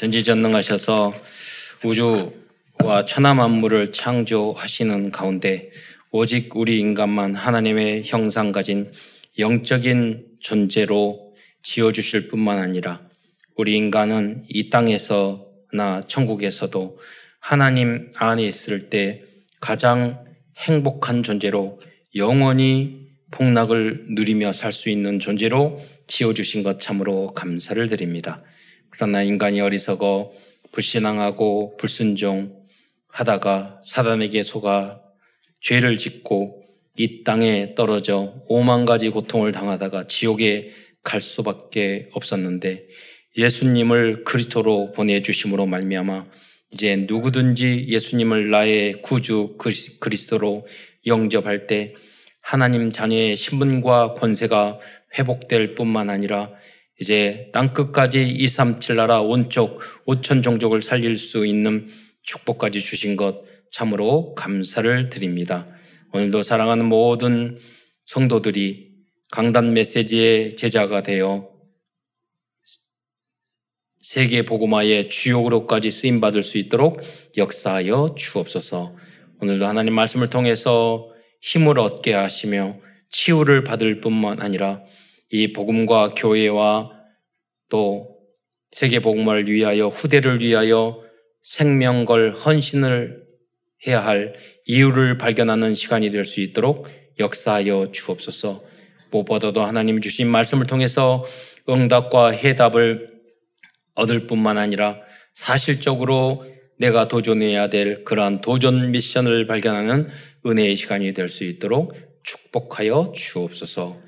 전지전능하셔서 우주와 천하 만물을 창조하시는 가운데 오직 우리 인간만 하나님의 형상 가진 영적인 존재로 지어주실 뿐만 아니라 우리 인간은 이 땅에서나 천국에서도 하나님 안에 있을 때 가장 행복한 존재로 영원히 폭락을 누리며 살 수 있는 존재로 지어주신 것 참으로 감사를 드립니다. 그러나 인간이 어리석어 불신앙하고 불순종 하다가 사단에게 속아 죄를 짓고 이 땅에 떨어져 오만 가지 고통을 당하다가 지옥에 갈 수밖에 없었는데 예수님을 그리스도로 보내 주심으로 말미암아 이제 누구든지 예수님을 나의 구주 그리스도로 영접할 때 하나님 자녀의 신분과 권세가 회복될 뿐만 아니라 이제 땅끝까지 237 나라 온쪽 5천 종족을 살릴 수 있는 축복까지 주신 것 참으로 감사를 드립니다. 오늘도 사랑하는 모든 성도들이 강단 메시지의 제자가 되어 세계 복음화의 주역으로까지 쓰임 받을 수 있도록 역사하여 주옵소서. 오늘도 하나님 말씀을 통해서 힘을 얻게 하시며 치유를 받을 뿐만 아니라 이 복음과 교회와 또 세계 복음을 위하여 후대를 위하여 생명걸 헌신을 해야 할 이유를 발견하는 시간이 될 수 있도록 역사하여 주옵소서. 무엇보다도 하나님 주신 말씀을 통해서 응답과 해답을 얻을 뿐만 아니라 사실적으로 내가 도전해야 될 그러한 도전 미션을 발견하는 은혜의 시간이 될 수 있도록 축복하여 주옵소서.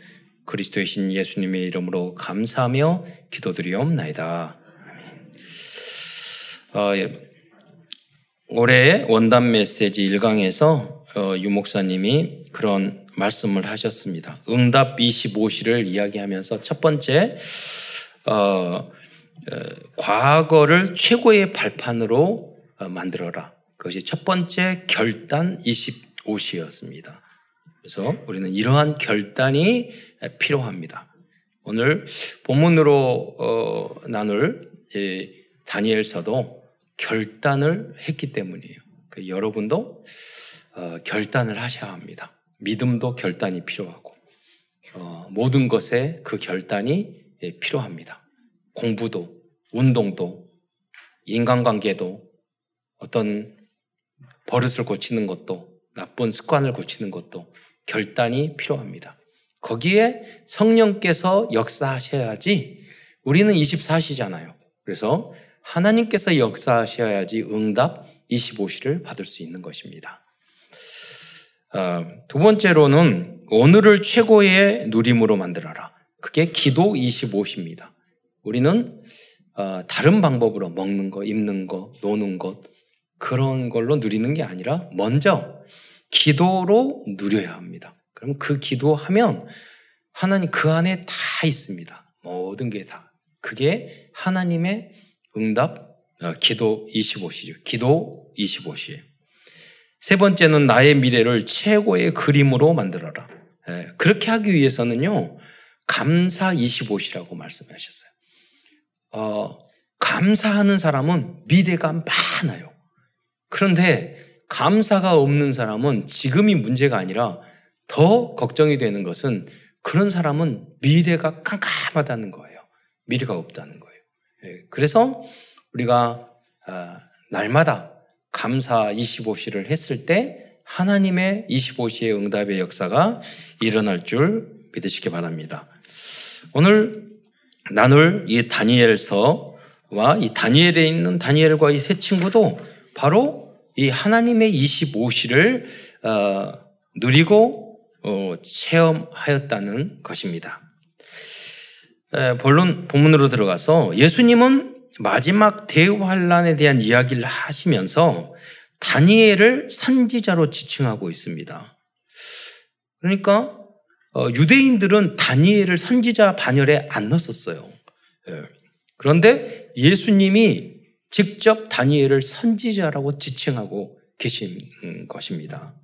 그리스도의 신 예수님의 이름으로 감사하며 기도드리옵나이다. 어, 예. 올해 원단 메시지 1강에서 어, 유 목사님이 그런 말씀을 하셨습니다. 응답 25시를 이야기하면서 첫 번째 어, 어, 과거를 최고의 발판으로 어, 만들어라. 그것이 첫 번째 결단 25시였습니다. 그래서 우리는 이러한 결단이 필요합니다. 오늘 본문으로 어, 나눌 예, 다니엘서도 결단을 했기 때문이에요. 그 여러분도 어, 결단을 하셔야 합니다. 믿음도 결단이 필요하고 어, 모든 것에 그 결단이 예, 필요합니다. 공부도 운동도 인간관계도 어떤 버릇을 고치는 것도 나쁜 습관을 고치는 것도 결단이 필요합니다. 거기에 성령께서 역사하셔야지 우리는 24시잖아요. 그래서 하나님께서 역사하셔야지 응답 25시를 받을 수 있는 것입니다. 어, 두 번째로는 오늘을 최고의 누림으로 만들어라. 그게 기도 25시입니다. 우리는 어, 다른 방법으로 먹는 거, 입는 거, 노는 것 그런 걸로 누리는 게 아니라 먼저 기도로 누려야 합니다. 그럼 그 기도하면 하나님 그 안에 다 있습니다. 모든 게 다. 그게 하나님의 응답, 어, 기도 25시죠. 기도 25시. 세 번째는 나의 미래를 최고의 그림으로 만들어라. 예, 그렇게 하기 위해서는요, 감사 25시라고 말씀하셨어요. 어, 감사하는 사람은 미래가 많아요. 그런데 감사가 없는 사람은 지금이 문제가 아니라 더 걱정이 되는 것은 그런 사람은 미래가 깜깜하다는 거예요. 미래가 없다는 거예요. 예, 그래서 우리가 아, 날마다 감사 25시를 했을 때 하나님의 25시의 응답의 역사가 일어날 줄 믿으시기 바랍니다. 오늘 나눌 이 다니엘서와 이 다니엘에 있는 다니엘과 이 세 친구도 바로 이 하나님의 25시를 어, 누리고 어, 체험하였다는 것입니다. 본론 본문으로 들어가서 예수님은 마지막 대환란에 대한 이야기를 하시면서 다니엘을 선지자로 지칭하고 있습니다. 그러니까 어, 유대인들은 다니엘을 선지자 반열에 안 넣었어요. 예. 그런데 예수님이 직접 다니엘을 선지자라고 지칭하고 계신 것입니다.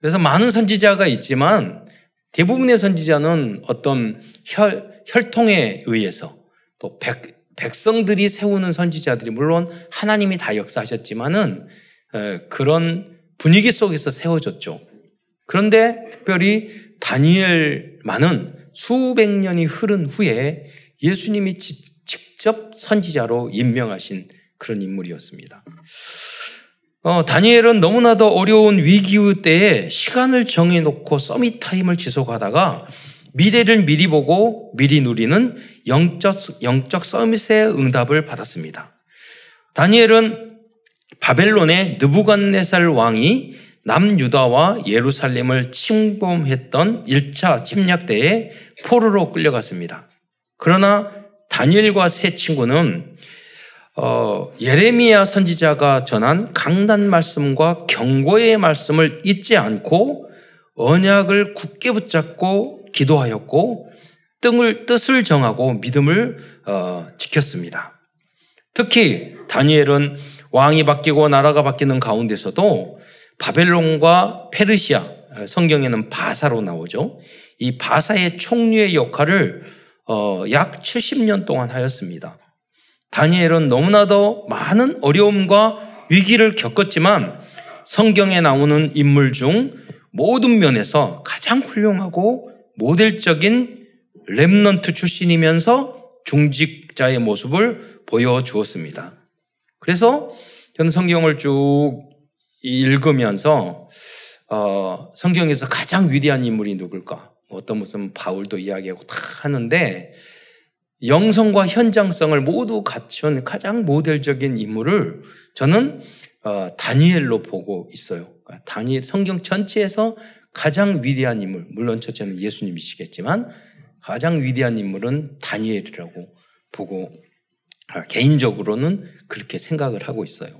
그래서 많은 선지자가 있지만 대부분의 선지자는 어떤 혈, 혈통에 의해서 또 백, 백성들이 세우는 선지자들이 물론 하나님이 다 역사하셨지만은 그런 분위기 속에서 세워졌죠. 그런데 특별히 다니엘만은 수백 년이 흐른 후에 예수님이 직접 선지자로 임명하신 그런 인물이었습니다. 어, 다니엘은 너무나도 어려운 위기 때에 시간을 정해놓고 summit time을 지속하다가 미래를 미리 보고 미리 누리는 영적, 영적 summit의 응답을 받았습니다. 다니엘은 바벨론의 느부갓네살 왕이 남유다와 예루살렘을 침범했던 1차 침략 때에 포로로 끌려갔습니다. 그러나 다니엘과 세 친구는 어, 예레미야 선지자가 전한 강단 말씀과 경고의 말씀을 잊지 않고 언약을 굳게 붙잡고 기도하였고 뜬을, 뜻을 정하고 믿음을 어, 지켰습니다. 특히 다니엘은 왕이 바뀌고 나라가 바뀌는 가운데서도 바벨론과 페르시아, 성경에는 바사로 나오죠. 이 바사의 총리의 역할을 어, 약 70년 동안 하였습니다. 다니엘은 너무나도 많은 어려움과 위기를 겪었지만 성경에 나오는 인물 중 모든 면에서 가장 훌륭하고 모델적인 remnant 출신이면서 중직자의 모습을 보여주었습니다. 그래서 저는 성경을 쭉 읽으면서 어, 성경에서 가장 위대한 인물이 누굴까? 뭐 어떤 무슨 바울도 이야기하고 다 하는데 영성과 현장성을 모두 갖춘 가장 모델적인 인물을 저는 어, 다니엘로 보고 있어요. 그러니까 다니엘 성경 전체에서 가장 위대한 인물, 물론 첫째는 예수님이시겠지만 가장 위대한 인물은 다니엘이라고 보고 아, 개인적으로는 그렇게 생각을 하고 있어요.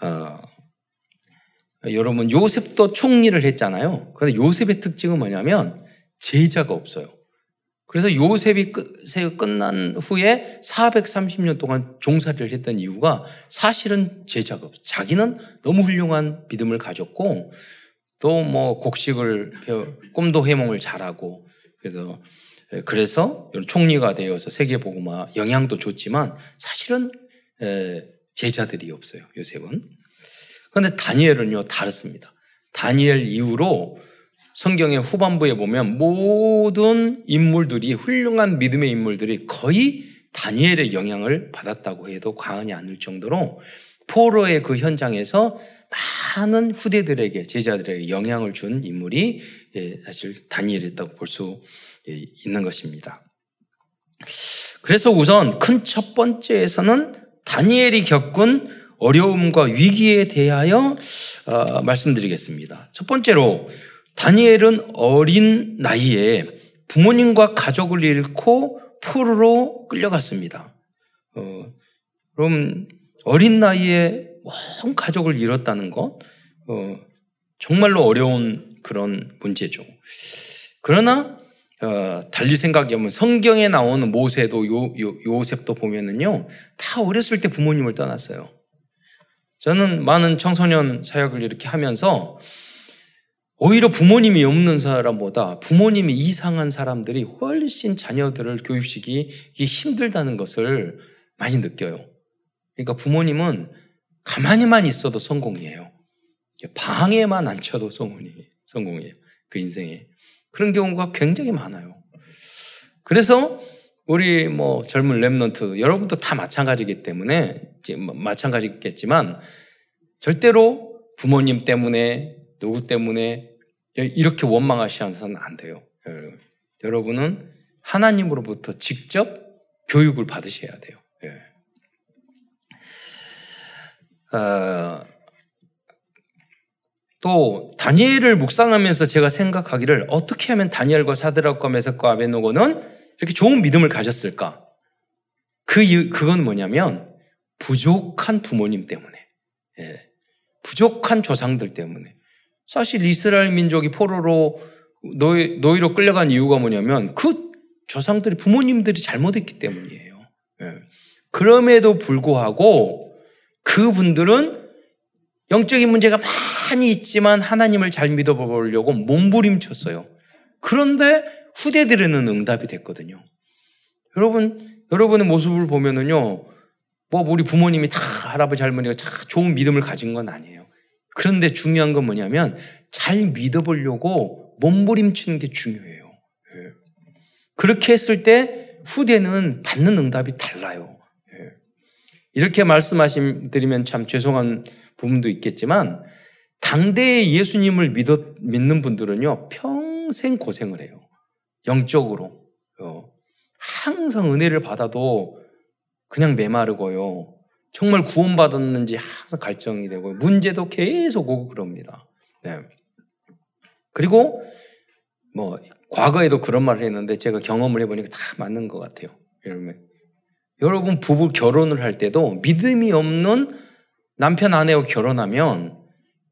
어, 여러분 요셉도 총리를 했잖아요. 그런데 요셉의 특징은 뭐냐면 제자가 없어요. 그래서 요셉이 끝난 후에 430년 동안 종살이를 했던 이유가 사실은 제자가 없어. 자기는 너무 훌륭한 믿음을 가졌고 또 뭐 곡식을 꿈도 해몽을 잘하고 그래서 그래서 총리가 되어서 세계보고마 영향도 좋지만 사실은 제자들이 없어요. 요셉은. 그런데 다니엘은요 다릅니다. 다니엘 이후로 성경의 후반부에 보면 모든 인물들이 훌륭한 믿음의 인물들이 거의 다니엘의 영향을 받았다고 해도 과언이 아닐 정도로 포로의 그 현장에서 많은 후대들에게 제자들에게 영향을 준 인물이 예, 사실 다니엘이었다고 볼 수 있는 것입니다. 그래서 우선 큰 첫 번째에서는 다니엘이 겪은 어려움과 위기에 대하여 어, 말씀드리겠습니다. 첫 번째로 다니엘은 어린 나이에 부모님과 가족을 잃고 포로로 끌려갔습니다. 어, 그럼 어린 나이에 온 가족을 잃었다는 것, 어, 정말로 어려운 그런 문제죠. 그러나 어, 달리 생각해보면 성경에 나오는 모세도 요, 요, 요셉도 보면은요 다 어렸을 때 부모님을 떠났어요. 저는 많은 청소년 사역을 이렇게 하면서 오히려 부모님이 없는 사람보다 부모님이 이상한 사람들이 훨씬 자녀들을 교육시키기 힘들다는 것을 많이 느껴요. 그러니까 부모님은 가만히만 있어도 성공이에요. 방해만 안 쳐도 성공이, 성공이에요. 그 인생에. 그런 경우가 굉장히 많아요. 그래서 우리 뭐 젊은 랩런트 여러분도 다 마찬가지이기 때문에 뭐 마찬가지겠지만 절대로 부모님 때문에 누구 때문에 이렇게 원망하시면서는 안 돼요. 여러분은 하나님으로부터 직접 교육을 받으셔야 돼요. 예. 어, 또 다니엘을 묵상하면서 제가 생각하기를 어떻게 하면 다니엘과 사드락과 메석과 아베노고는 이렇게 좋은 믿음을 가졌을까? 그 그건 뭐냐면 부족한 부모님 때문에, 예. 부족한 조상들 때문에. 사실 이스라엘 민족이 포로로 노예, 노예로 끌려간 이유가 뭐냐면 그 조상들이 부모님들이 잘못했기 때문이에요. 예. 그럼에도 불구하고 그분들은 영적인 문제가 많이 있지만 하나님을 잘 믿어보려고 몸부림쳤어요. 그런데 후대들에는 응답이 됐거든요. 여러분, 여러분의 모습을 보면은요, 뭐 우리 부모님이 다 할아버지 할머니가 다 좋은 믿음을 가진 건 아니에요. 그런데 중요한 건 뭐냐면 잘 믿어보려고 몸부림치는 게 중요해요. 예. 그렇게 했을 때 후대는 받는 응답이 달라요. 예. 이렇게 말씀하심 드리면 참 죄송한 부분도 있겠지만 당대의 예수님을 믿어, 믿는 분들은요 평생 고생을 해요. 영적으로 어. 항상 은혜를 받아도 그냥 메마르고요. 정말 구원받았는지 항상 갈증이 되고 문제도 계속 오고 그럽니다. 네. 그리고 뭐 과거에도 그런 말을 했는데 제가 경험을 해보니까 다 맞는 것 같아요. 여러분, 여러분 부부 결혼을 할 때도 믿음이 없는 남편 아내와 결혼하면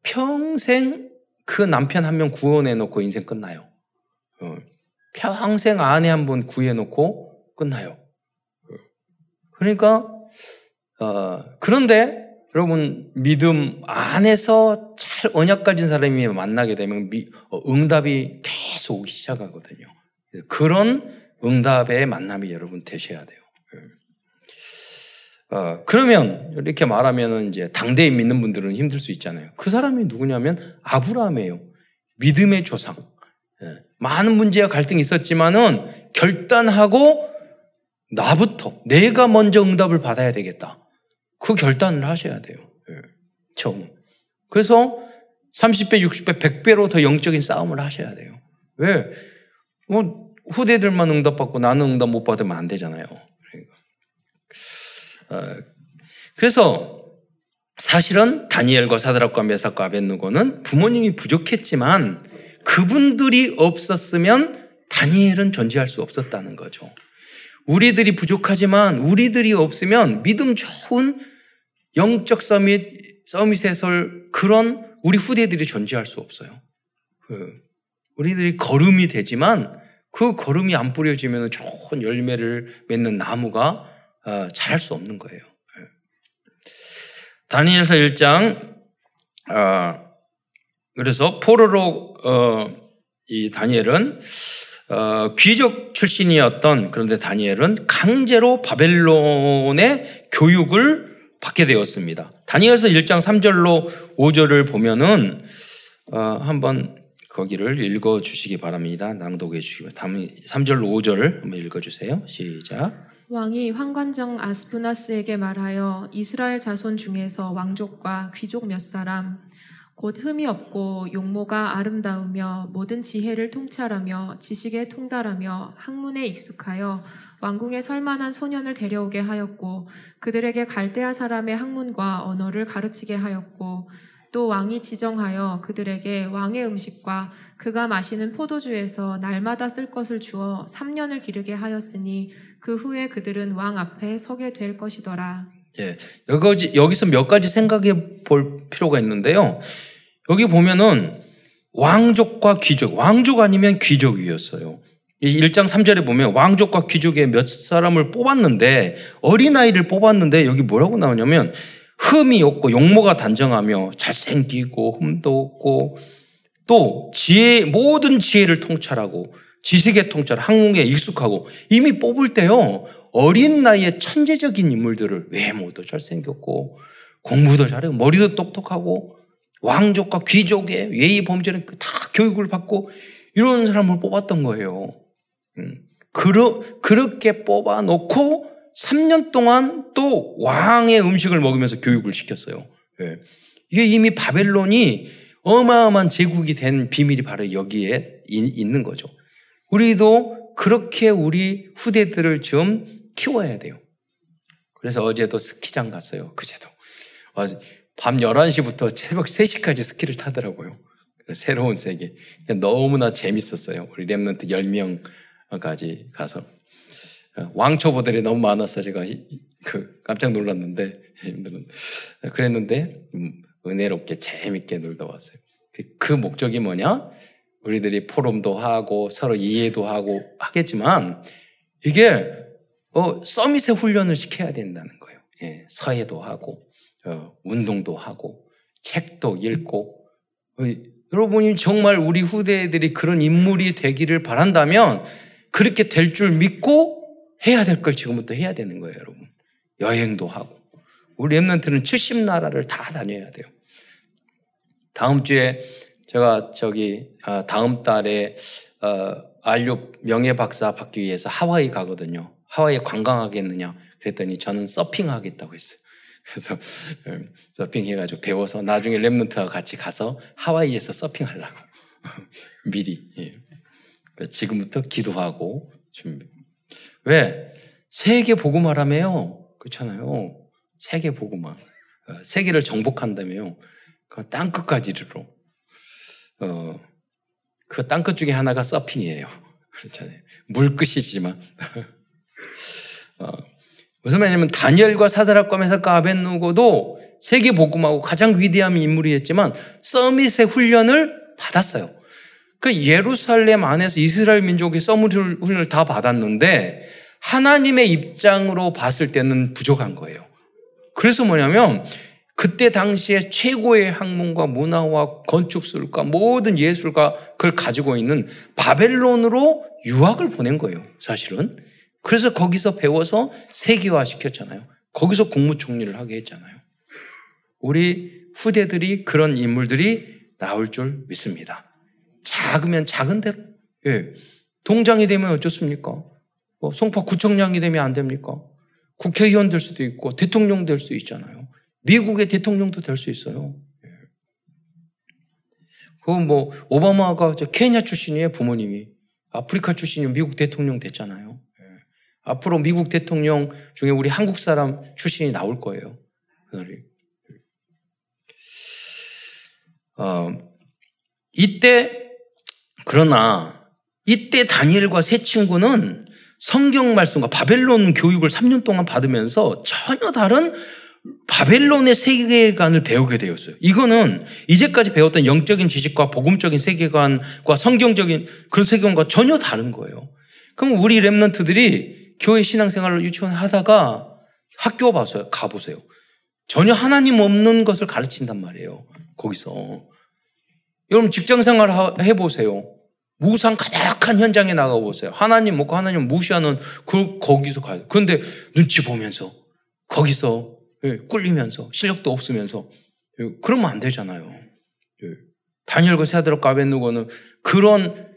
평생 그 남편 한 명 구원해 놓고 인생 끝나요. 어. 평생 아내 한번 구해 놓고 끝나요. 그러니까 어, 그런데 여러분 믿음 안에서 잘 언약 가진 사람이 만나게 되면 미, 어, 응답이 계속 오기 시작하거든요. 그런 응답의 만남이 여러분 되셔야 돼요. 예. 어, 그러면 이렇게 말하면 이제 당대에 믿는 분들은 힘들 수 있잖아요. 그 사람이 누구냐면 아브라함이에요. 믿음의 조상. 예. 많은 문제와 갈등이 있었지만은 결단하고 나부터 내가 먼저 응답을 받아야 되겠다. 그 결단을 하셔야 돼요. 예. 처음. 그래서 30배, 60배, 100배로 더 영적인 싸움을 하셔야 돼요. 왜? 뭐 후대들만 응답받고 나는 응답 못 받으면 안 되잖아요. 어, 그래서 사실은 다니엘과 사드락과 메삭과 아벤누고는 부모님이 부족했지만 그분들이 없었으면 다니엘은 존재할 수 없었다는 거죠. 우리들이 부족하지만 우리들이 없으면 믿음 좋은 영적 서밋, 서밋의 설 그런 우리 후대들이 존재할 수 없어요. 그 우리들이 걸음이 되지만 그 걸음이 안 뿌려지면 좋은 열매를 맺는 나무가 어, 자랄 수 없는 거예요. 예. 다니엘서 1장 어, 그래서 포로로 어, 이 다니엘은 어, 귀족 출신이었던 그런데 다니엘은 강제로 바벨론의 교육을 받게 되었습니다. 다니엘서 1장 3절로 5절을 보면은 어, 한번 거기를 읽어 주시기 바랍니다. 낭독해 주시기 바랍니다. 3절로 5절을 한번 읽어 주세요. 시작. 왕이 환관정 아스푸나스에게 말하여 이스라엘 자손 중에서 왕족과 귀족 몇 사람 곧 흠이 없고 용모가 아름다우며 모든 지혜를 통찰하며 지식에 통달하며 학문에 익숙하여 왕궁에 설만한 소년을 데려오게 하였고 그들에게 갈대아 사람의 학문과 언어를 가르치게 하였고 또 왕이 지정하여 그들에게 왕의 음식과 그가 마시는 포도주에서 날마다 쓸 것을 주어 3년을 기르게 하였으니 그 후에 그들은 왕 앞에 서게 될 것이더라. 예. 여기, 여기서 몇 가지 생각해 볼 필요가 있는데요. 여기 보면은 왕족과 귀족, 왕족 아니면 귀족이었어요. 1장 3절에 보면 왕족과 귀족의 몇 사람을 뽑았는데 어린아이를 뽑았는데 여기 뭐라고 나오냐면 흠이 없고 용모가 단정하며 잘생기고 흠도 없고 또 지혜 모든 지혜를 통찰하고 지식의 통찰, 항공에 익숙하고 이미 뽑을 때요 어린 나이에 천재적인 인물들을 외모도 잘생겼고 공부도 잘하고 머리도 똑똑하고 왕족과 귀족의 예의 범죄는 다 교육을 받고 이런 사람을 뽑았던 거예요. 음. 그러, 그렇게 뽑아놓고 3년 동안 또 왕의 음식을 먹으면서 교육을 시켰어요. 예. 이게 이미 바벨론이 어마어마한 제국이 된 비밀이 바로 여기에 있는 거죠. 우리도 그렇게 우리 후대들을 좀 키워야 돼요. 그래서 어제도 스키장 갔어요. 그제도. 밤 11시부터 새벽 3시까지 스키를 타더라고요. 새로운 세계. 너무나 재밌었어요. 우리 랩런트 10명까지 가서. 왕초보들이 너무 많아서 제가 그 깜짝 놀랐는데, 그랬는데, 음, 은혜롭게 재밌게 놀다 왔어요. 그, 그 목적이 뭐냐? 우리들이 포럼도 하고 서로 이해도 하고 하겠지만 이게 어, 서밋의 훈련을 시켜야 된다는 거예요. 예, 서예도 하고 어, 운동도 하고 책도 읽고 어, 여러분이 정말 우리 후대들이 그런 인물이 되기를 바란다면 그렇게 될 줄 믿고 해야 될 걸 지금부터 해야 되는 거예요, 여러분. 여행도 하고. 우리 랩런트는 70 나라를 다 다녀야 돼요. 다음 주에 제가 저기 아, 다음 달에 안료 명예 박사 받기 위해서 하와이 가거든요. 하와이 관광하겠느냐? 그랬더니 저는 서핑하겠다고 했어요. 그래서 음, 서핑 해가지고 배워서 나중에 랩런트와 같이 가서 하와이에서 서핑하려고 미리 예. 지금부터 기도하고 준비. 왜 세계 복음화라며요? 그렇잖아요. 세계 복음화. 어, 세계를 정복한다며요. 그 땅 끝까지 이르러. 어, 그 땅끝 중에 하나가 서핑이에요. 그렇잖아요. 물끝이지만. 어, 무슨 말이냐면 다니엘과 사드락과 메사카 아벤누고도 세계 복음하고 가장 위대한 인물이었지만 서밋의 훈련을 받았어요. 그 예루살렘 안에서 이스라엘 민족이 서밋 훈련을 다 받았는데 하나님의 입장으로 봤을 때는 부족한 거예요. 그래서 뭐냐면 그때 당시에 최고의 학문과 문화와 건축술과 모든 예술가 그걸 가지고 있는 바벨론으로 유학을 보낸 거예요. 사실은. 그래서 거기서 배워서 세계화 시켰잖아요. 거기서 국무총리를 하게 했잖아요. 우리 후대들이 그런 인물들이 나올 줄 믿습니다. 작으면 작은 대로. 예. 동장이 되면 어쩌습니까? 뭐 송파 구청장이 되면 안 됩니까? 국회의원 될 수도 있고 대통령 될 수 있잖아요. 미국의 대통령도 될 수 있어요. 예. 그건 뭐 오바마가 케냐 출신이에요 부모님이 아프리카 출신이 미국 대통령 됐잖아요. 예. 앞으로 미국 대통령 중에 우리 한국 사람 출신이 나올 거예요. 어, 이때 그러나 이때 다니엘과 세 친구는 성경 말씀과 바벨론 교육을 3년 동안 받으면서 전혀 다른 바벨론의 세계관을 배우게 되었어요. 이거는 이제까지 배웠던 영적인 지식과 복음적인 세계관과 성경적인 그런 세계관과 전혀 다른 거예요. 그럼 우리 랩런트들이 교회 신앙생활을 유치원 하다가 학교 봐서요. 가보세요. 전혀 하나님 없는 것을 가르친단 말이에요. 거기서. 여러분 직장 생활 해보세요. 무상 가득한 현장에 나가보세요. 하나님 먹고 하나님 무시하는 그, 거기서 가요. 그런데 눈치 보면서, 거기서, 예, 꿀리면서, 실력도 없으면서, 예, 그러면 안 되잖아요. 예. 다니엘과 세아드락과 아벤누고는 그런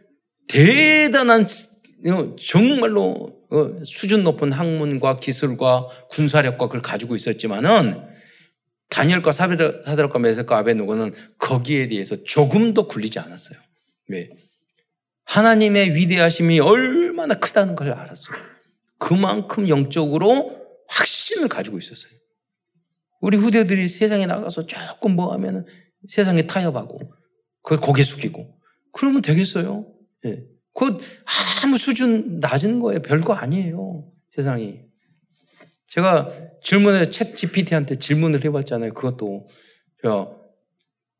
대단한, 어, 정말로 어, 수준 높은 학문과 기술과 군사력과 그걸 가지고 있었지만은, 다니엘과 사드락과 메섹과 아벤누고는 거기에 대해서 조금도 굴리지 않았어요. 왜? 하나님의 위대하심이 얼마나 크다는 걸 알았어요. 그만큼 영적으로 확신을 가지고 있었어요. 우리 후대들이 세상에 나가서 조금 뭐 하면 세상에 타협하고, 그 고개 숙이고, 그러면 되겠어요? 예. 그 아무 수준 낮은 거예요. 별거 아니에요. 세상이. 제가 질문에 챗 GPT한테 질문을 해봤잖아요. 그것도.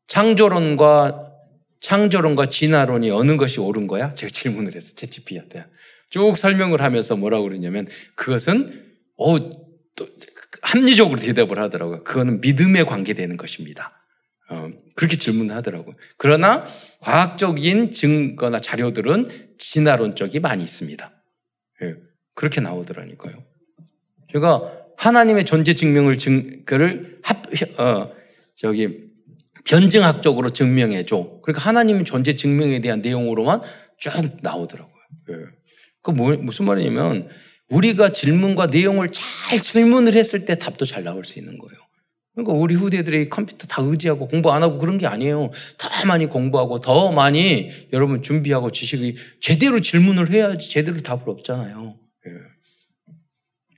창조론과 창조론과 진화론이 어느 것이 옳은 거야? 제가 질문을 했어. 채치피한테. 쭉 설명을 하면서 뭐라고 그러냐면 그것은 어, 또 합리적으로 대답을 하더라고요. 그거는 믿음에 관계되는 것입니다. 어, 그렇게 질문을 하더라고요. 그러나 과학적인 증거나 자료들은 진화론 쪽이 많이 있습니다. 예, 그렇게 나오더라니까요. 제가 하나님의 존재 증명을 증거를 합, 어, 저기 변증학적으로 증명해 줘. 그러니까 하나님 존재 증명에 대한 내용으로만 쭉 나오더라고요. 예. 그 뭐, 무슨 말이냐면 우리가 질문과 내용을 잘 질문을 했을 때 답도 잘 나올 수 있는 거예요. 그러니까 우리 후대들이 컴퓨터 다 의지하고 공부 안 하고 그런 게 아니에요. 더 많이 공부하고 더 많이 여러분 준비하고 지식이 제대로 질문을 해야지 제대로 답을 없잖아요. 예.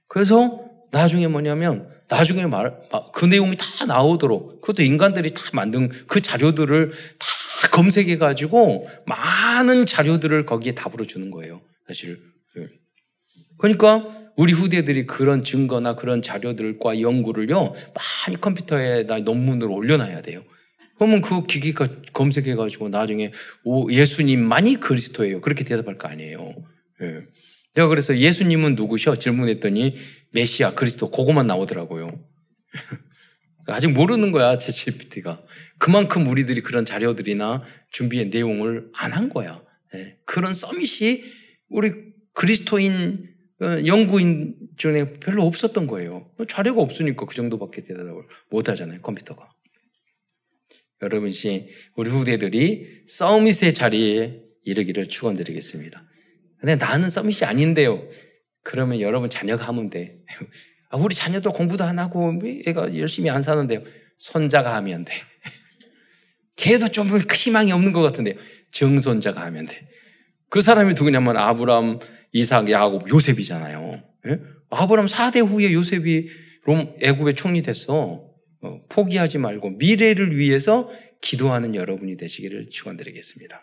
그래서 나중에 뭐냐면 나중에 말, 그 내용이 다 나오도록 그것도 인간들이 다 만든 그 자료들을 다 검색해가지고 많은 자료들을 거기에 답으로 주는 거예요. 사실. 예. 그러니까 우리 후대들이 그런 증거나 그런 자료들과 연구를요, 많이 컴퓨터에다 논문으로 올려놔야 돼요. 그러면 그 기기가 검색해가지고 나중에 오, 예수님만이 그리스도예요. 그렇게 대답할 거 아니에요. 예. 내가 그래서 예수님은 누구셔? 질문했더니 메시아, 그리스도, 그거만 나오더라고요. 아직 모르는 거야, 제치PT가. 그만큼 우리들이 그런 자료들이나 준비의 내용을 안 한 거야. 네. 그런 서밋이 우리 그리스도인 어, 연구인 중에 별로 없었던 거예요. 자료가 없으니까 그 정도밖에 대답을 못 하잖아요, 컴퓨터가. 여러분, 씨, 우리 후대들이 서밋의 자리에 이르기를 축원드리겠습니다. 근데 나는 서밋이 아닌데요. 그러면 여러분 자녀가 하면 돼. 아, 우리 자녀도 공부도 안 하고 애가 열심히 안 사는데요. 손자가 하면 돼. 걔도 좀 희망이 없는 것 같은데요. 정손자가 하면 돼. 그 사람이 누구냐면 아브람, 이삭, 야곱, 요셉이잖아요. 예? 아브람 4대 후에 요셉이 롬 애굽의 총리 됐어. 어, 포기하지 말고 미래를 위해서 기도하는 여러분이 되시기를 축원드리겠습니다.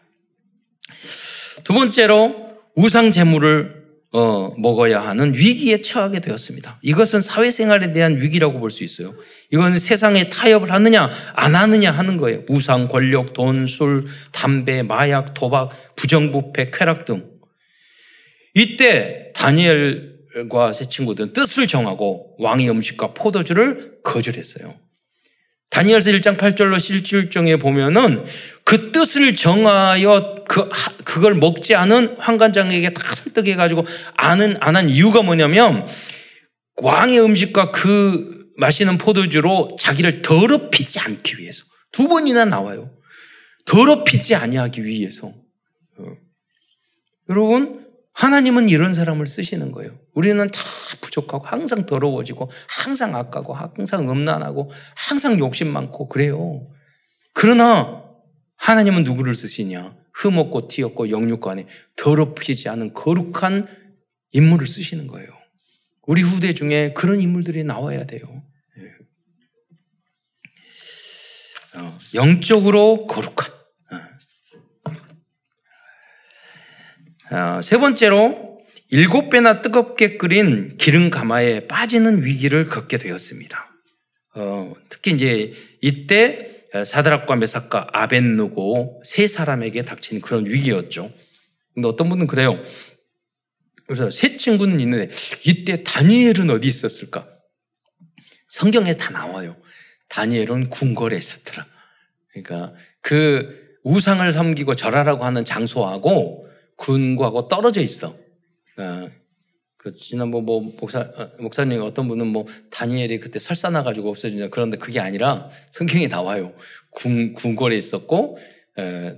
두 번째로 우상 제물을 어, 먹어야 하는 위기에 처하게 되었습니다. 이것은 사회생활에 대한 위기라고 볼 수 있어요. 이것은 세상에 타협을 하느냐 안 하느냐 하는 거예요. 우상, 권력, 돈, 술, 담배, 마약, 도박, 부정부패, 쾌락 등. 이때 다니엘과 세 친구들은 뜻을 정하고 왕의 음식과 포도주를 거절했어요. 다니엘서 1장 8절로 실질정에 보면은 그 뜻을 정하여 그, 그걸 먹지 않은 환관장에게 다 설득해가지고 아는, 안한 이유가 뭐냐면 왕의 음식과 그 마시는 포도주로 자기를 더럽히지 않기 위해서. 두 번이나 나와요. 더럽히지 아니하기 위해서. 어. 여러분, 하나님은 이런 사람을 쓰시는 거예요. 우리는 다 부족하고 항상 더러워지고 항상 악하고 항상 음란하고 항상 욕심 많고 그래요. 그러나 하나님은 누구를 쓰시냐? 흠없고 티없고 영육간에 더럽히지 않은 거룩한 인물을 쓰시는 거예요. 우리 후대 중에 그런 인물들이 나와야 돼요. 예. 어, 영적으로 거룩한 어, 세 번째로 일곱 배나 뜨겁게 끓인 기름 가마에 빠지는 위기를 겪게 되었습니다. 어, 특히 이제 이때 사드락과 메삭과 아벤누고 세 사람에게 닥친 그런 위기였죠. 근데 어떤 분은 그래요. 그래서 세 친구는 있는데 이때 다니엘은 어디 있었을까? 성경에 다 나와요. 다니엘은 궁궐에 있었더라. 그러니까 그 우상을 섬기고 절하라고 하는 장소하고 군구하고 떨어져 있어. 어, 그 지난번 뭐 목사 어, 목사님 어떤 분은 뭐 다니엘이 그때 설사 나 가지고 없어지냐 그런데 그게 아니라 성경에 나와요. 궁 궁궐에 있었고 에,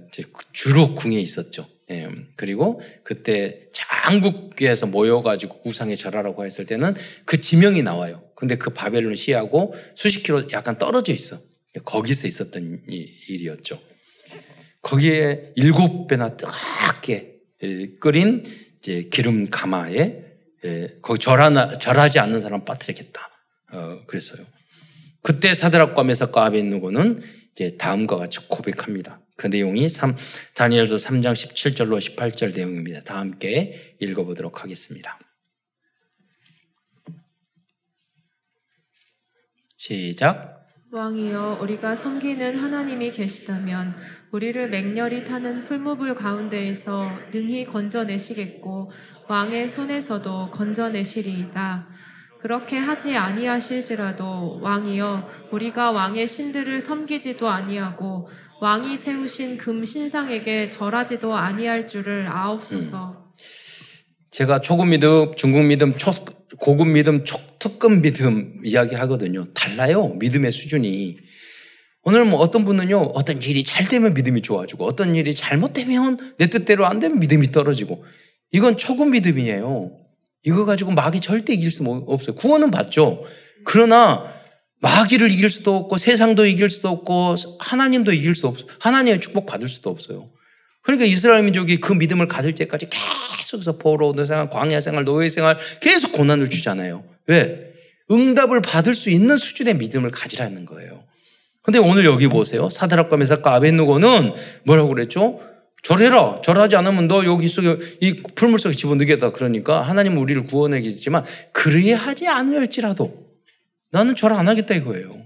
주로 궁에 있었죠. 예, 그리고 그때 장국에서 모여가지고 우상에 절하라고 했을 때는 그 지명이 나와요. 근데 그 바벨론 시하고 수십 킬로 약간 떨어져 있어. 거기서 있었던 일이었죠. 거기에 일곱 배나 뜨겁게 끓인 이제 기름 가마에 거기 절하나, 절하지 않는 사람 빠뜨리겠다. 어, 그랬어요. 그때 사드락과 메삭과 아벤누고는 이제 다음과 같이 고백합니다. 그 내용이 3, 다니엘서 3장 17절로 18절 내용입니다. 다 함께 읽어보도록 하겠습니다. 시작. 왕이여 우리가 섬기는 하나님이 계시다면 우리를 맹렬히 타는 풀무불 가운데에서 능히 건져내시겠고 왕의 손에서도 건져내시리이다. 그렇게 하지 아니하실지라도 왕이여 우리가 왕의 신들을 섬기지도 아니하고 왕이 세우신 금 신상에게 절하지도 아니할 줄을 아옵소서. 음. 제가 초급 믿음, 중급 믿음, 초, 고급 믿음, 초, 특급 믿음 이야기 하거든요. 달라요. 믿음의 수준이. 오늘 뭐 어떤 분은요, 어떤 일이 잘 되면 믿음이 좋아지고, 어떤 일이 잘못되면 내 뜻대로 안 되면 믿음이 떨어지고, 이건 초급 믿음이에요. 이거 가지고 마귀 절대 이길 수 없어요. 구원은 받죠. 그러나 마귀를 이길 수도 없고, 세상도 이길 수도 없고, 하나님도 이길 수 없어. 하나님의 축복 받을 수도 없어요. 그러니까 이스라엘 민족이 그 믿음을 가질 때까지 계속해서 포로노 생활, 광야 생활, 노예 생활 계속 고난을 주잖아요. 왜? 응답을 받을 수 있는 수준의 믿음을 가지라는 거예요. 근데 오늘 여기 보세요. 사드락과 메삭과 아벤누고는 뭐라고 그랬죠? 절해라. 절하지 않으면 너 여기 속에 이 풀물 속에 집어넣겠다. 그러니까 하나님은 우리를 구원하겠지만 그리해 하지 않을지라도 나는 절 안 하겠다 이거예요.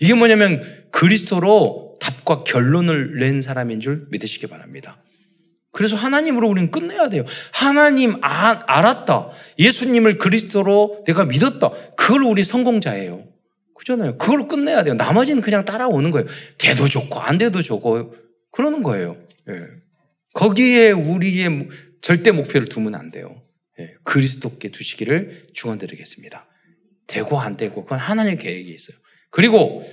이게 뭐냐면 그리스도로 답과 결론을 낸 사람인 줄 믿으시기 바랍니다. 그래서 하나님으로 우리는 끝내야 돼요. 하나님 아, 알았다. 예수님을 그리스도로 내가 믿었다. 그걸 우리 성공자예요. 그잖아요. 그걸 끝내야 돼요. 나머지는 그냥 따라오는 거예요. 돼도 좋고 안 돼도 좋고 그러는 거예요. 예. 거기에 우리의 절대 목표를 두면 안 돼요. 예, 그리스도께 두시기를 축원드리겠습니다. 되고 안 되고 그건 하나님의 계획이 있어요. 그리고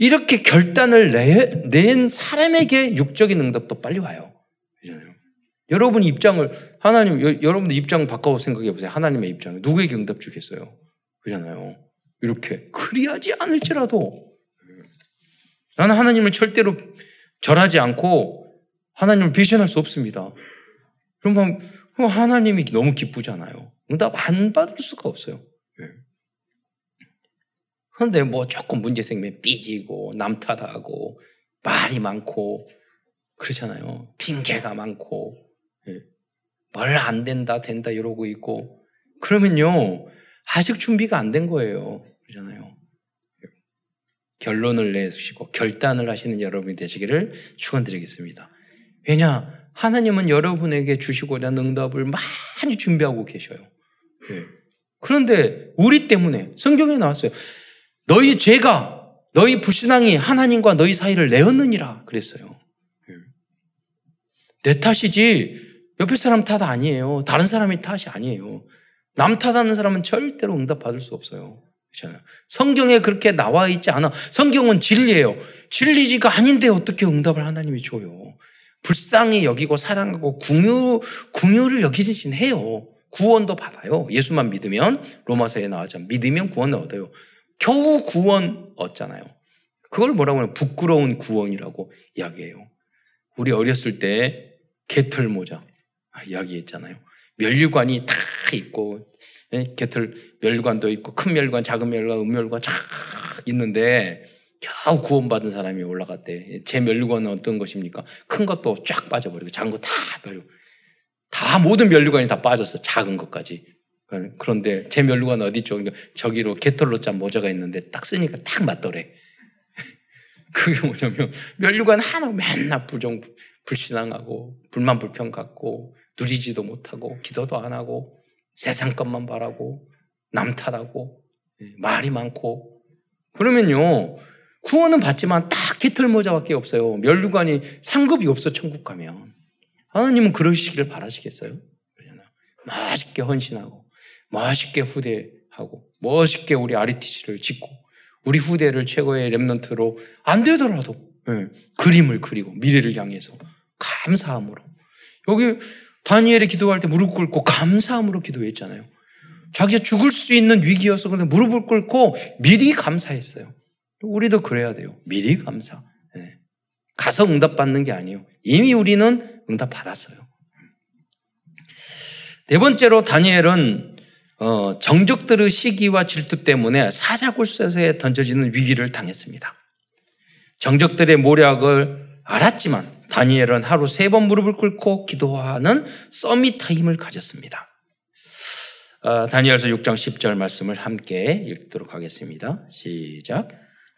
이렇게 결단을 내, 낸 사람에게 육적인 응답도 빨리 와요. 여러분 입장을 하나님 여, 러분들 입장 바꿔 생각해 보세요. 하나님의 입장 누구에게 응답 주겠어요? 그잖아요. 이렇게 그리하지 않을지라도 나는 하나님을 절대로 절하지 않고 하나님을 비전할 수 없습니다. 그럼 하나님이 너무 기쁘잖아요. 응답 안 받을 수가 없어요. 그런데 뭐 조금 문제 생기면 삐지고 남 탓하고 말이 많고 그렇잖아요. 핑계가 많고 예. 뭘안 된다 된다 이러고 있고 그러면요 아직 준비가 안 된 거예요. 그러잖아요. 결론을 내시고 결단을 하시는 여러분이 되시기를 축원드리겠습니다. 왜냐 하나님은 여러분에게 주시고자 하는 응답을 많이 준비하고 계셔요. 예. 그런데 우리 때문에 성경에 나왔어요. 너희 죄가 너희 불신앙이 하나님과 너희 사이를 내었느니라 그랬어요. 예. 내 탓이지 옆에 사람 탓 아니에요. 다른 사람의 탓이 아니에요. 남 탓하는 사람은 절대로 응답 받을 수 없어요. 성경에 그렇게 나와 있지 않아. 성경은 진리예요. 진리지가 아닌데 어떻게 응답을 하나님이 줘요. 불쌍히 여기고 사랑하고 궁유, 궁유를 여기진 해요. 구원도 받아요. 예수만 믿으면 로마서에 나왔잖아요. 믿으면 구원을 얻어요. 겨우 구원 얻잖아요. 그걸 뭐라고 하면 부끄러운 구원이라고 이야기해요. 우리 어렸을 때 개털 모자 이야기했잖아요. 멸류관이 다 있고 예, 개털 멸류관도 있고 큰 멸류관, 작은 멸류관, 음멸류관 쫙 있는데 겨우 구원받은 사람이 올라갔대. 제 멸류관은 어떤 것입니까? 큰 것도 쫙 빠져버리고 작은 거 다 빠져. 다 모든 멸류관이 다 빠졌어. 작은 것까지. 그런데 제 멸류관 어디 쪽? 저기로 개털로 짠 모자가 있는데 딱 쓰니까 딱 맞더래. 그게 뭐냐면 멸류관 하나 맨날 부정 불신앙하고 불만 불평 갖고 누리지도 못하고 기도도 안 하고 세상 것만 바라고 남 탓하고 예, 말이 많고 그러면요 구원은 받지만 딱 깃털 모자밖에 없어요. 멸류관이 상급이 없어 천국 가면 하나님은 그러시기를 바라시겠어요? 맛있게 헌신하고 멋있게 후대하고 멋있게 우리 아리티시를 짓고 우리 후대를 최고의 랩런트로 안 되더라도 네, 그림을 그리고 미래를 향해서 감사함으로 여기 다니엘이 기도할 때 무릎 꿇고 감사함으로 기도했잖아요. 자기가 죽을 수 있는 위기여서 근데 무릎을 꿇고 미리 감사했어요. 우리도 그래야 돼요. 미리 감사. 네. 가서 응답 받는 게 아니에요. 이미 우리는 응답 받았어요. 네 번째로 다니엘은 어, 정적들의 시기와 질투 때문에 사자굴 속에 던져지는 위기를 당했습니다. 정적들의 모략을 알았지만 다니엘은 하루 세 번 무릎을 꿇고 기도하는 summit time을 가졌습니다. 어, 다니엘서 6장 10절 말씀을 함께 읽도록 하겠습니다. 시작.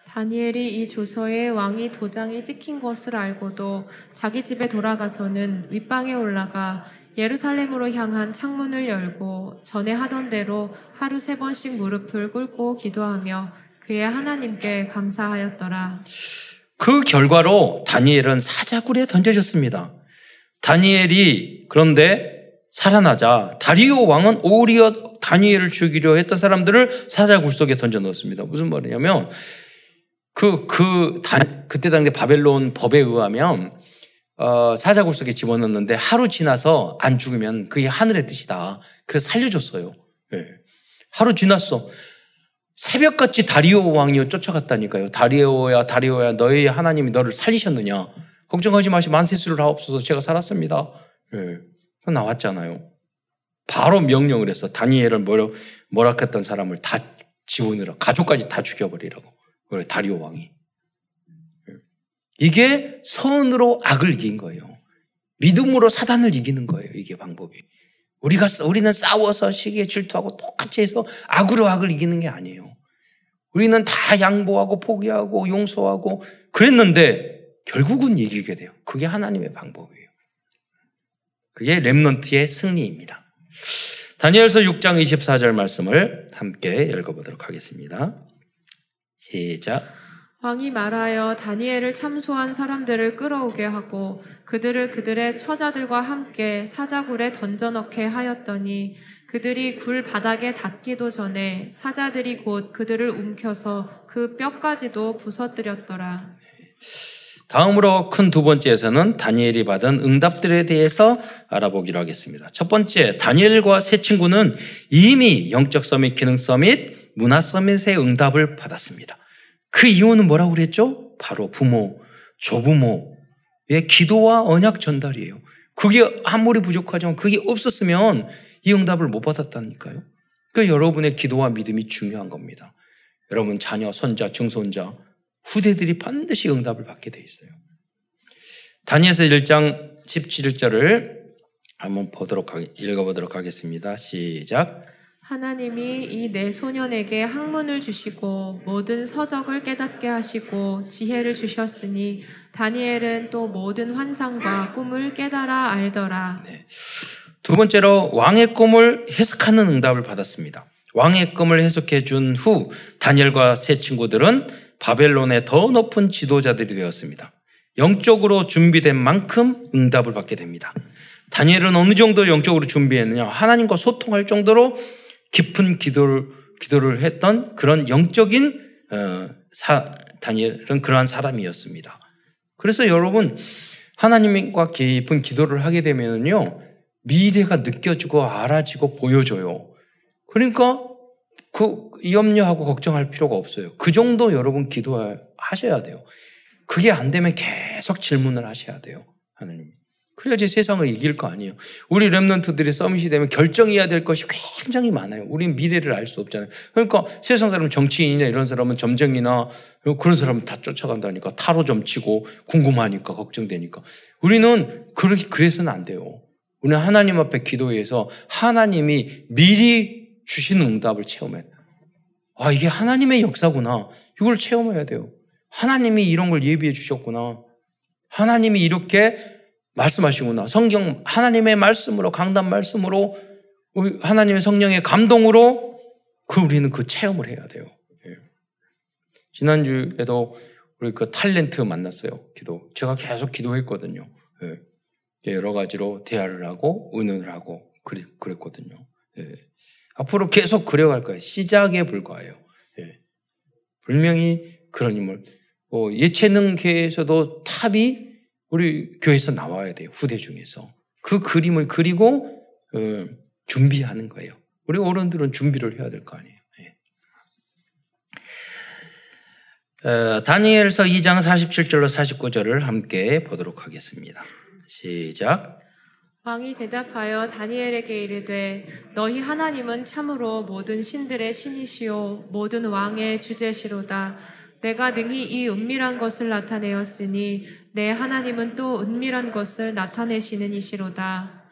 다니엘이 이 조서에 왕이 도장이 찍힌 것을 알고도 자기 집에 돌아가서는 윗방에 올라가 예루살렘으로 향한 창문을 열고 전에 하던 대로 하루 세 번씩 무릎을 꿇고 기도하며 그의 하나님께 감사하였더라. 그 결과로 다니엘은 사자굴에 던져졌습니다. 다니엘이 그런데 살아나자 다리오 왕은 오히려 다니엘을 죽이려 했던 사람들을 사자굴 속에 던져 넣었습니다. 무슨 말이냐면 그, 그, 다, 그때 당시 바벨론 법에 의하면 어, 사자굴 속에 집어넣는데 하루 지나서 안 죽으면 그게 하늘의 뜻이다. 그래서 살려줬어요. 네. 하루 지났어. 새벽같이 다리오 왕이 쫓아갔다니까요. 다리오야, 다리오야, 너희 하나님이 너를 살리셨느냐? 걱정하지 마시 만세수를 하옵소서 제가 살았습니다. 네. 나왔잖아요. 바로 명령을 했어. 다니엘을 뭐라, 뭐락했던 사람을 다 지원으로 가족까지 다 죽여버리라고. 그래, 다리오 왕이. 이게 선으로 악을 이긴 거예요. 믿음으로 사단을 이기는 거예요. 이게 방법이. 우리가 우리는 싸워서 시기에 질투하고 똑같이 해서 악으로 악을 이기는 게 아니에요. 우리는 다 양보하고 포기하고 용서하고 그랬는데 결국은 이기게 돼요. 그게 하나님의 방법이에요. 그게 렘넌트의 승리입니다. 다니엘서 6장 24절 말씀을 함께 읽어보도록 하겠습니다. 시작. 왕이 말하여 다니엘을 참소한 사람들을 끌어오게 하고 그들을 그들의 처자들과 함께 사자굴에 던져넣게 하였더니 그들이 굴 바닥에 닿기도 전에 사자들이 곧 그들을 움켜서 그 뼈까지도 부서뜨렸더라. 다음으로 큰 두 번째에서는 다니엘이 받은 응답들에 대해서 알아보기로 하겠습니다. 첫 번째, 다니엘과 세 친구는 이미 영적 서밋, 기능 서밋, 문화 서밋의 응답을 받았습니다. 그 이유는 뭐라고 그랬죠? 바로 부모, 조부모의 기도와 언약 전달이에요. 그게 아무리 부족하지만 그게 없었으면 이 응답을 못 받았다니까요. 그 여러분의 기도와 믿음이 중요한 겁니다. 여러분 자녀, 손자, 증손자, 후대들이 반드시 응답을 받게 돼 있어요. 다니엘서 1장 17절을 한번 보도록 읽어보도록 하겠습니다. 시작. 하나님이 이 내 소년에게 학문을 주시고 모든 서적을 깨닫게 하시고 지혜를 주셨으니 다니엘은 또 모든 환상과 꿈을 깨달아 알더라. 네. 두 번째로 왕의 꿈을 해석하는 응답을 받았습니다. 왕의 꿈을 해석해 준 후 다니엘과 세 친구들은 바벨론의 더 높은 지도자들이 되었습니다. 영적으로 준비된 만큼 응답을 받게 됩니다. 다니엘은 어느 정도 영적으로 준비했느냐? 하나님과 소통할 정도로 깊은 기도를 기도를 했던 그런 영적인 어, 사, 다니엘은 그러한 사람이었습니다. 그래서 여러분 하나님과 깊은 기도를 하게 되면요 미래가 느껴지고 알아지고 보여져요. 그러니까 그 염려하고 걱정할 필요가 없어요. 그 정도 여러분 기도하셔야 돼요. 그게 안 되면 계속 질문을 하셔야 돼요. 하나님. 그래야지 세상을 이길 거 아니에요. 우리 랩런트들이 서밋이 되면 결정해야 될 것이 굉장히 많아요. 우리는 미래를 알 수 없잖아요. 그러니까 세상 사람 정치인이나 이런 사람은 점쟁이나 그런 사람은 다 쫓아간다니까. 타로 점치고 궁금하니까 걱정되니까. 우리는 그렇게 그래서는 안 돼요. 우리는 하나님 앞에 기도해서 하나님이 미리 주시는 응답을 체험해. 아, 이게 하나님의 역사구나. 이걸 체험해야 돼요. 하나님이 이런 걸 예비해 주셨구나. 하나님이 이렇게 말씀하시구나. 성경 하나님의 말씀으로 강단 말씀으로 하나님의 성령의 감동으로 그 우리는 그 체험을 해야 돼요. 예. 지난주에도 우리 그 탤런트 만났어요. 기도. 제가 계속 기도했거든요. 예. 여러 가지로 대화를 하고 의논을 하고 그랬거든요. 예. 앞으로 계속 그려갈 거예요. 시작에 불과해요. 예. 분명히 그런 인물. 어, 예체능계에서도 탑이 우리 교회에서 나와야 돼요. 후대 중에서. 그 그림을 그리고 어, 준비하는 거예요. 우리 어른들은 준비를 해야 될 거 아니에요. 예. 어, 다니엘서 2장 47절로 49절을 함께 보도록 하겠습니다. 시작. 왕이 대답하여 다니엘에게 이르되 너희 하나님은 참으로 모든 신들의 신이시요 모든 왕의 주제시로다. 내가 능히 이 은밀한 것을 나타내었으니 내 하나님은 또 은밀한 것을 나타내시는 이시로다.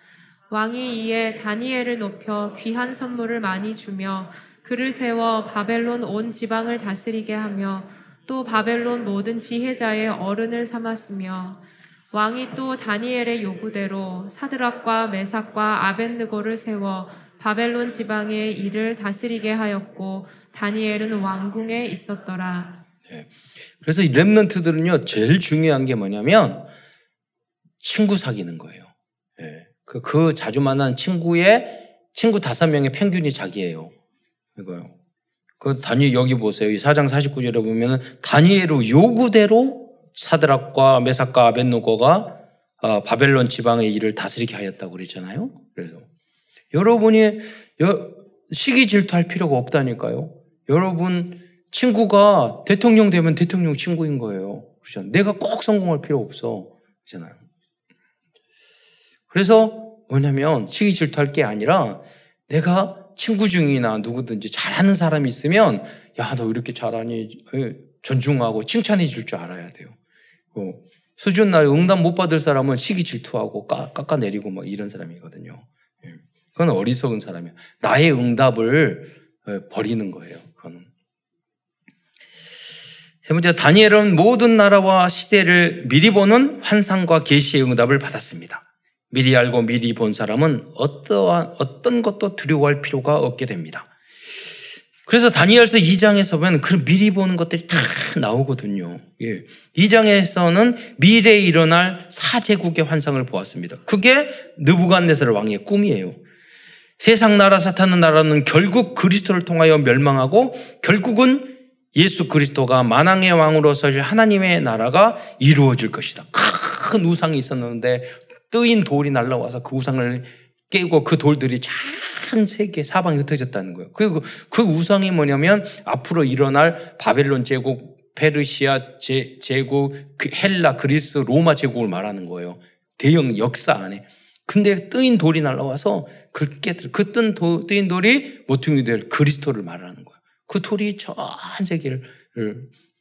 왕이 이에 다니엘을 높여 귀한 선물을 많이 주며 그를 세워 바벨론 온 지방을 다스리게 하며 또 바벨론 모든 지혜자의 어른을 삼았으며 왕이 또 다니엘의 요구대로 사드락과 메삭과 아벤느고를 세워 바벨론 지방의 일을 다스리게 하였고 다니엘은 왕궁에 있었더라. 예. 그래서 이 랩런트들은요, 제일 중요한 게 뭐냐면, 친구 사귀는 거예요. 예. 그, 그 자주 만나는 친구의, 친구 다섯 명의 평균이 자기예요. 이거요. 그 다니, 여기 보세요. 이 4장 49절에 보면은, 다니엘의 요구대로 사드락과 메삭과 아벤노고가 어, 바벨론 지방의 일을 다스리게 하였다고 그랬잖아요. 그래서 여러분이 시기 질투할 필요가 없다니까요. 여러분 친구가 대통령 되면 대통령 친구인 거예요. 그렇죠? 내가 꼭 성공할 필요 없어. 그렇잖아요. 그래서 뭐냐면 시기 질투할 게 아니라 내가 친구 중이나 누구든지 잘하는 사람이 있으면 야 너 이렇게 잘하니 존중하고 칭찬해 줄 줄 알아야 돼요. 어, 수준 날 응답 못 받을 사람은 시기 질투하고 깎아내리고 뭐 이런 사람이거든요. 예. 그건 어리석은 사람이야. 나의 응답을 어, 버리는 거예요. 세 번째, 다니엘은 모든 나라와 시대를 미리 보는 환상과 계시의 응답을 받았습니다. 미리 알고 미리 본 사람은 어떠한, 어떤 것도 두려워할 필요가 없게 됩니다. 그래서 다니엘서 2장에서 보면 그 미리 보는 것들이 다 나오거든요. 예. 2장에서는 미래에 일어날 사제국의 환상을 보았습니다. 그게 느부갓네살 왕의 꿈이에요. 세상 나라 사탄의 나라는 결국 그리스도를 통하여 멸망하고 결국은 예수 그리스도가 만왕의 왕으로 서실 하나님의 나라가 이루어질 것이다. 큰 우상이 있었는데 뜨인 돌이 날라와서 그 우상을 깨고 그 돌들이 전 세계 사방에 흩어졌다는 거예요. 그리고 그 우상이 뭐냐면 앞으로 일어날 바벨론 제국, 페르시아 제, 제국, 그 헬라, 그리스, 로마 제국을 말하는 거예요. 대형 역사 안에. 근데 뜨인 돌이 날라와서 그 깨들, 그 뜬, 뜨인 돌이 모퉁이 될 그리스도를 말하는 거예요. 그 돌이 전 세계를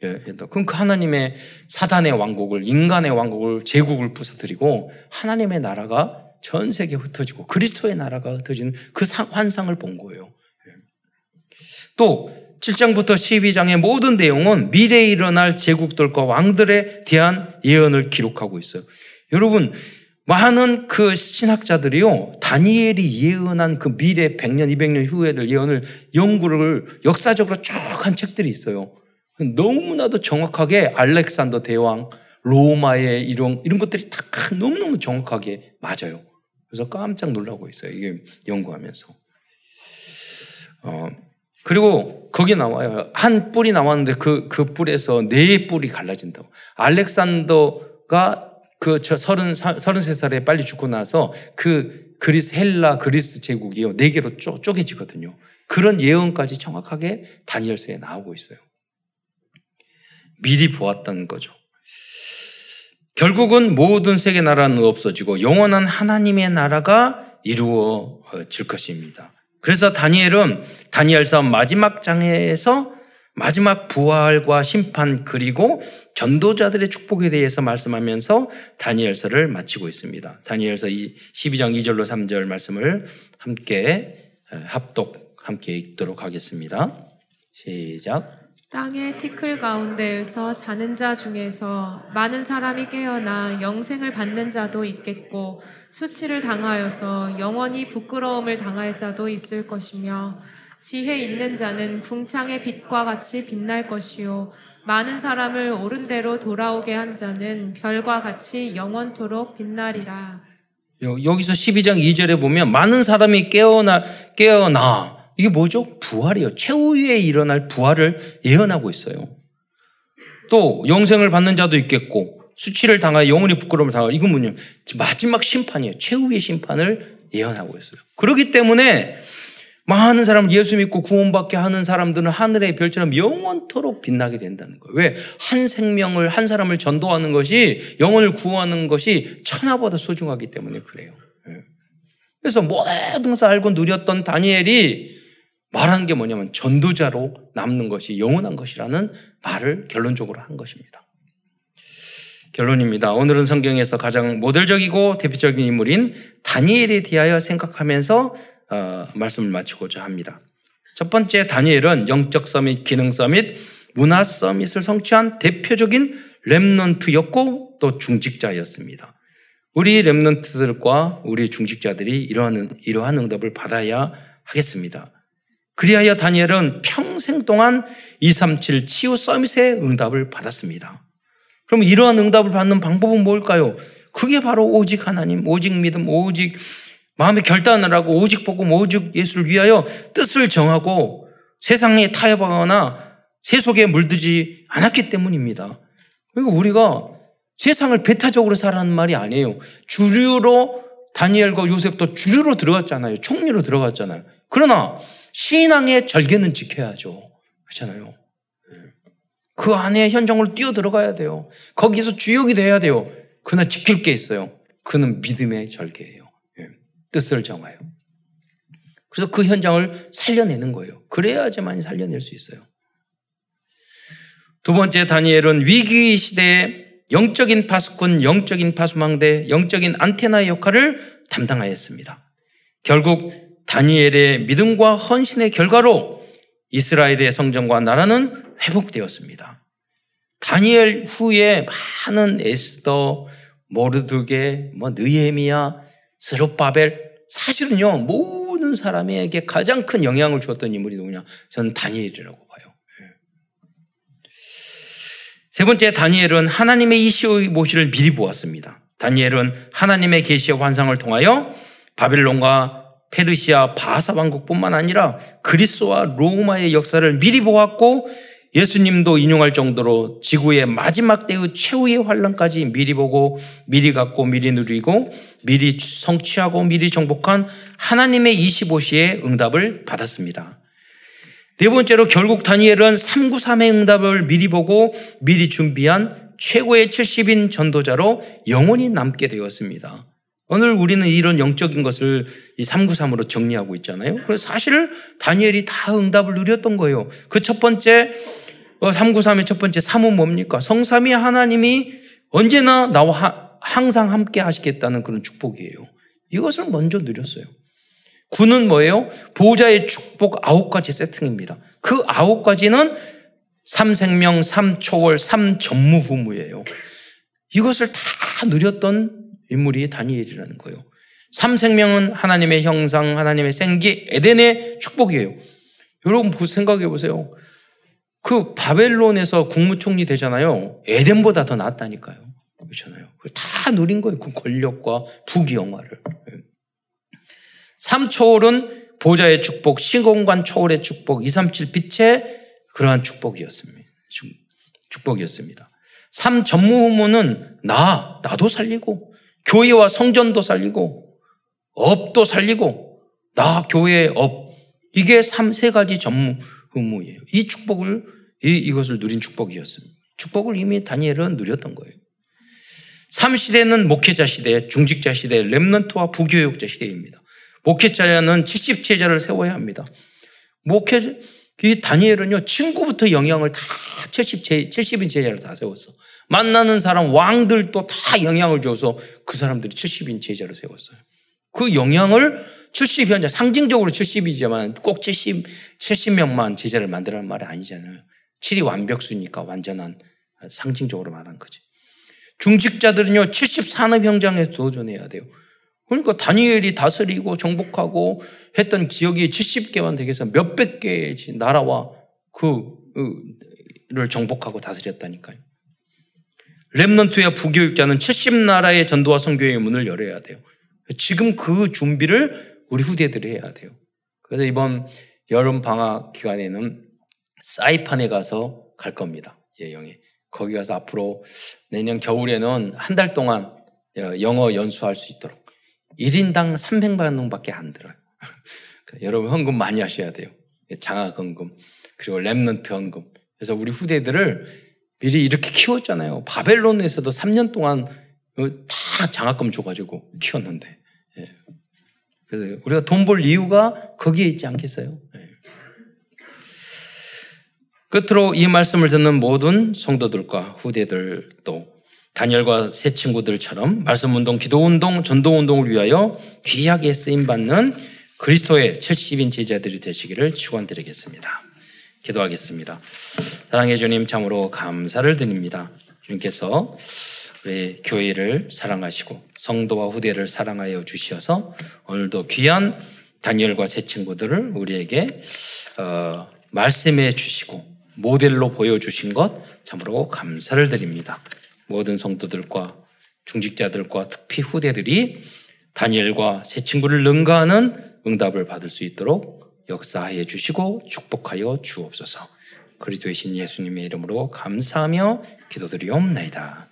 예, 그럼 그 하나님의 사단의 왕국을 인간의 왕국을 제국을 부서뜨리고 하나님의 나라가 전 세계에 흩어지고 그리스도의 나라가 흩어지는 그 환상을 본 거예요. 예. 또 7장부터 12장의 모든 내용은 미래에 일어날 제국들과 왕들에 대한 예언을 기록하고 있어요. 여러분 많은 그 신학자들이요, 다니엘이 예언한 그 미래 100년, 200년 후에들 예언을 연구를 역사적으로 쭉 한 책들이 있어요. 너무나도 정확하게 알렉산더 대왕, 로마의 이런, 이런 것들이 다 너무너무 정확하게 맞아요. 그래서 깜짝 놀라고 있어요. 이게 연구하면서. 어, 그리고 거기 나와요. 한 뿔이 나왔는데 그, 그 뿔에서 네 뿔이 갈라진다고. 알렉산더가 그 저 서른 서른세 살에 빨리 죽고 나서 그 그리스 헬라 그리스 제국이요 네 개로 쪼, 쪼개지거든요. 그런 예언까지 정확하게 다니엘서에 나오고 있어요. 미리 보았던 거죠. 결국은 모든 세계 나라는 없어지고 영원한 하나님의 나라가 이루어질 것입니다. 그래서 다니엘은 다니엘서 마지막 장에서 마지막 부활과 심판 그리고 전도자들의 축복에 대해서 말씀하면서 다니엘서를 마치고 있습니다. 다니엘서 12장 2절로 3절 말씀을 함께 합독 함께 읽도록 하겠습니다. 시작. 땅의 티클 가운데에서 자는 자 중에서 많은 사람이 깨어나 영생을 받는 자도 있겠고 수치를 당하여서 영원히 부끄러움을 당할 자도 있을 것이며 지혜 있는 자는 궁창의 빛과 같이 빛날 것이요 많은 사람을 옳은 대로 돌아오게 한 자는 별과 같이 영원토록 빛나리라. 여기서 12장 2절에 보면 많은 사람이 깨어나 깨어나 이게 뭐죠? 부활이요. 최후에 일어날 부활을 예언하고 있어요. 또 영생을 받는 자도 있겠고 수치를 당하여 영원히 부끄러움을 당하여 이건 뭐냐? 마지막 심판이에요. 최후의 심판을 예언하고 있어요. 그렇기 때문에 많은 사람 예수 믿고 구원받게 하는 사람들은 하늘의 별처럼 영원토록 빛나게 된다는 거예요. 왜? 한 생명을, 한 사람을 전도하는 것이, 영혼을 구하는 것이 천하보다 소중하기 때문에 그래요. 예. 그래서 모든 것을 알고 누렸던 다니엘이 말한 게 뭐냐면 전도자로 남는 것이 영원한 것이라는 말을 결론적으로 한 것입니다. 결론입니다. 오늘은 성경에서 가장 모델적이고 대표적인 인물인 다니엘에 대하여 생각하면서 어, 말씀을 마치고자 합니다. 첫 번째 다니엘은 영적 서밋, 기능 서밋, 문화 서밋을 성취한 대표적인 렘넌트였고 또 중직자였습니다. 우리 렘넌트들과 우리 중직자들이 이러한, 이러한 응답을 받아야 하겠습니다. 그리하여 다니엘은 평생 동안 237 치유 서밋의 응답을 받았습니다. 그럼 이러한 응답을 받는 방법은 뭘까요? 그게 바로 오직 하나님, 오직 믿음, 오직 마음의 결단을 하고 오직 보고 오직 예수를 위하여 뜻을 정하고 세상에 타협하거나 세속에 물들지 않았기 때문입니다. 그리고 우리가 세상을 배타적으로 살아는 말이 아니에요. 주류로 다니엘과 요셉도 주류로 들어갔잖아요. 총리로 들어갔잖아요. 그러나 신앙의 절개는 지켜야죠. 그렇잖아요. 그 안에 현장으로 뛰어 들어가야 돼요. 거기서 주역이 돼야 돼요. 그러나 지킬 게 있어요. 그는 믿음의 절개예요. 뜻을 정하여. 그래서 그 현장을 살려내는 거예요. 그래야지만 살려낼 수 있어요. 두 번째 다니엘은 위기 시대에 영적인 파수꾼, 영적인 파수망대, 영적인 안테나 역할을 담당하였습니다. 결국 다니엘의 믿음과 헌신의 결과로 이스라엘의 성전과 나라는 회복되었습니다. 다니엘 후에 많은 에스더, 모르드게, 뭐 느헤미야, 스룹바벨 사실은요 모든 사람에게 가장 큰 영향을 주었던 인물이 누구냐? 저는 다니엘이라고 봐요. 예. 세 번째 다니엘은 하나님의 이시오 모시를 미리 보았습니다. 다니엘은 하나님의 계시의 환상을 통하여 바빌론과 페르시아 바사 왕국뿐만 아니라 그리스와 로마의 역사를 미리 보았고 예수님도 인용할 정도로 지구의 마지막 때의 최후의 환란까지 미리 보고 미리 갖고 미리 누리고 미리 성취하고 미리 정복한 하나님의 25시의 응답을 받았습니다. 네 번째로 결국 다니엘은 393의 응답을 미리 보고 미리 준비한 최고의 70인 전도자로 영원히 남게 되었습니다. 오늘 우리는 이런 영적인 것을 이 393으로 정리하고 있잖아요. 그래서 사실 다니엘이 다 응답을 누렸던 거예요. 그 첫 번째 393의 어, 첫 번째 삼은 뭡니까? 성삼위 하나님이 언제나 나와 항상 함께 하시겠다는 그런 축복이에요. 이것을 먼저 누렸어요. 구는 뭐예요? 보호자의 축복 아홉 가지 세팅입니다. 그 아홉 가지는 삼생명, 삼초월, 삼전무후무예요. 이것을 다 누렸던 인물이 다니엘이라는 거예요. 삼생명은 하나님의 형상, 하나님의 생기, 에덴의 축복이에요. 여러분 생각해 보세요. 그 바벨론에서 국무총리 되잖아요. 에덴보다 더 낫다니까요. 그렇잖아요. 다 누린 거예요. 그 권력과 부귀영화를. 삼초월은 보좌의 축복, 시공간 초월의 축복, 237 빛의 그러한 축복이었습니다. 축복이었습니다. 삼전무후무는 나, 나도 살리고 교회와 성전도 살리고 업도 살리고 나 교회의 업 이게 삼세 가지 전무후무예요. 이 축복을 이, 이것을 누린 축복이었습니다. 축복을 이미 다니엘은 누렸던 거예요. 3시대는 목회자 시대, 중직자 시대, 렘넌트와 부교육자 시대입니다. 목회자는 70제자를 세워야 합니다. 목회, 이 다니엘은요, 친구부터 영향을 다 70, 70인 제자를 다 세웠어. 만나는 사람, 왕들도 다 영향을 줘서 그 사람들이 70인 제자를 세웠어요. 그 영향을 70이 아 상징적으로 70이지만 꼭 70, 70명만 제자를 만들라는 말이 아니잖아요. 7이 완벽수니까 완전한 상징적으로 말한 거지. 중직자들은요, 70 산업 현장에 도전해야 돼요. 그러니까 다니엘이 다스리고 정복하고 했던 지역이 70개만 되겠어 몇백 개의 나라와 그를 정복하고 다스렸다니까요. 렘넌트의 부교육자는 70나라의 전도와 선교의 문을 열어야 돼요. 지금 그 준비를 우리 후대들이 해야 돼요. 그래서 이번 여름 방학 기간에는 사이판에 가서 갈 겁니다. 예영에. 거기 가서 앞으로 내년 겨울에는 한 달 동안 영어 연수할 수 있도록 1인당 300만 원밖에 안 들어요. 그러니까 여러분 헌금 많이 하셔야 돼요. 장학 헌금 그리고 remnant 헌금. 그래서 우리 후대들을 미리 이렇게 키웠잖아요. 바벨론에서도 3년 동안 다 장학금 줘가지고 키웠는데. 예. 그래서 우리가 돈 벌 이유가 거기에 있지 않겠어요? 예. 끝으로 이 말씀을 듣는 모든 성도들과 후대들도 다니엘과 새 친구들처럼 말씀 운동, 기도 운동, 전도 운동을 위하여 귀하게 쓰임 받는 그리스도의 70인 제자들이 되시기를 축원드리겠습니다. 기도하겠습니다. 사랑해 주님 참으로 감사를 드립니다. 주님께서 우리 교회를 사랑하시고 성도와 후대를 사랑하여 주시어서 오늘도 귀한 다니엘과 새 친구들을 우리에게 어, 말씀해 주시고 모델로 보여주신 것 참으로 감사를 드립니다. 모든 성도들과 중직자들과 특히 후대들이 다니엘과 새 친구를 능가하는 응답을 받을 수 있도록 역사하여 주시고 축복하여 주옵소서. 그리스도의 신 예수님의 이름으로 감사하며 기도드리옵나이다.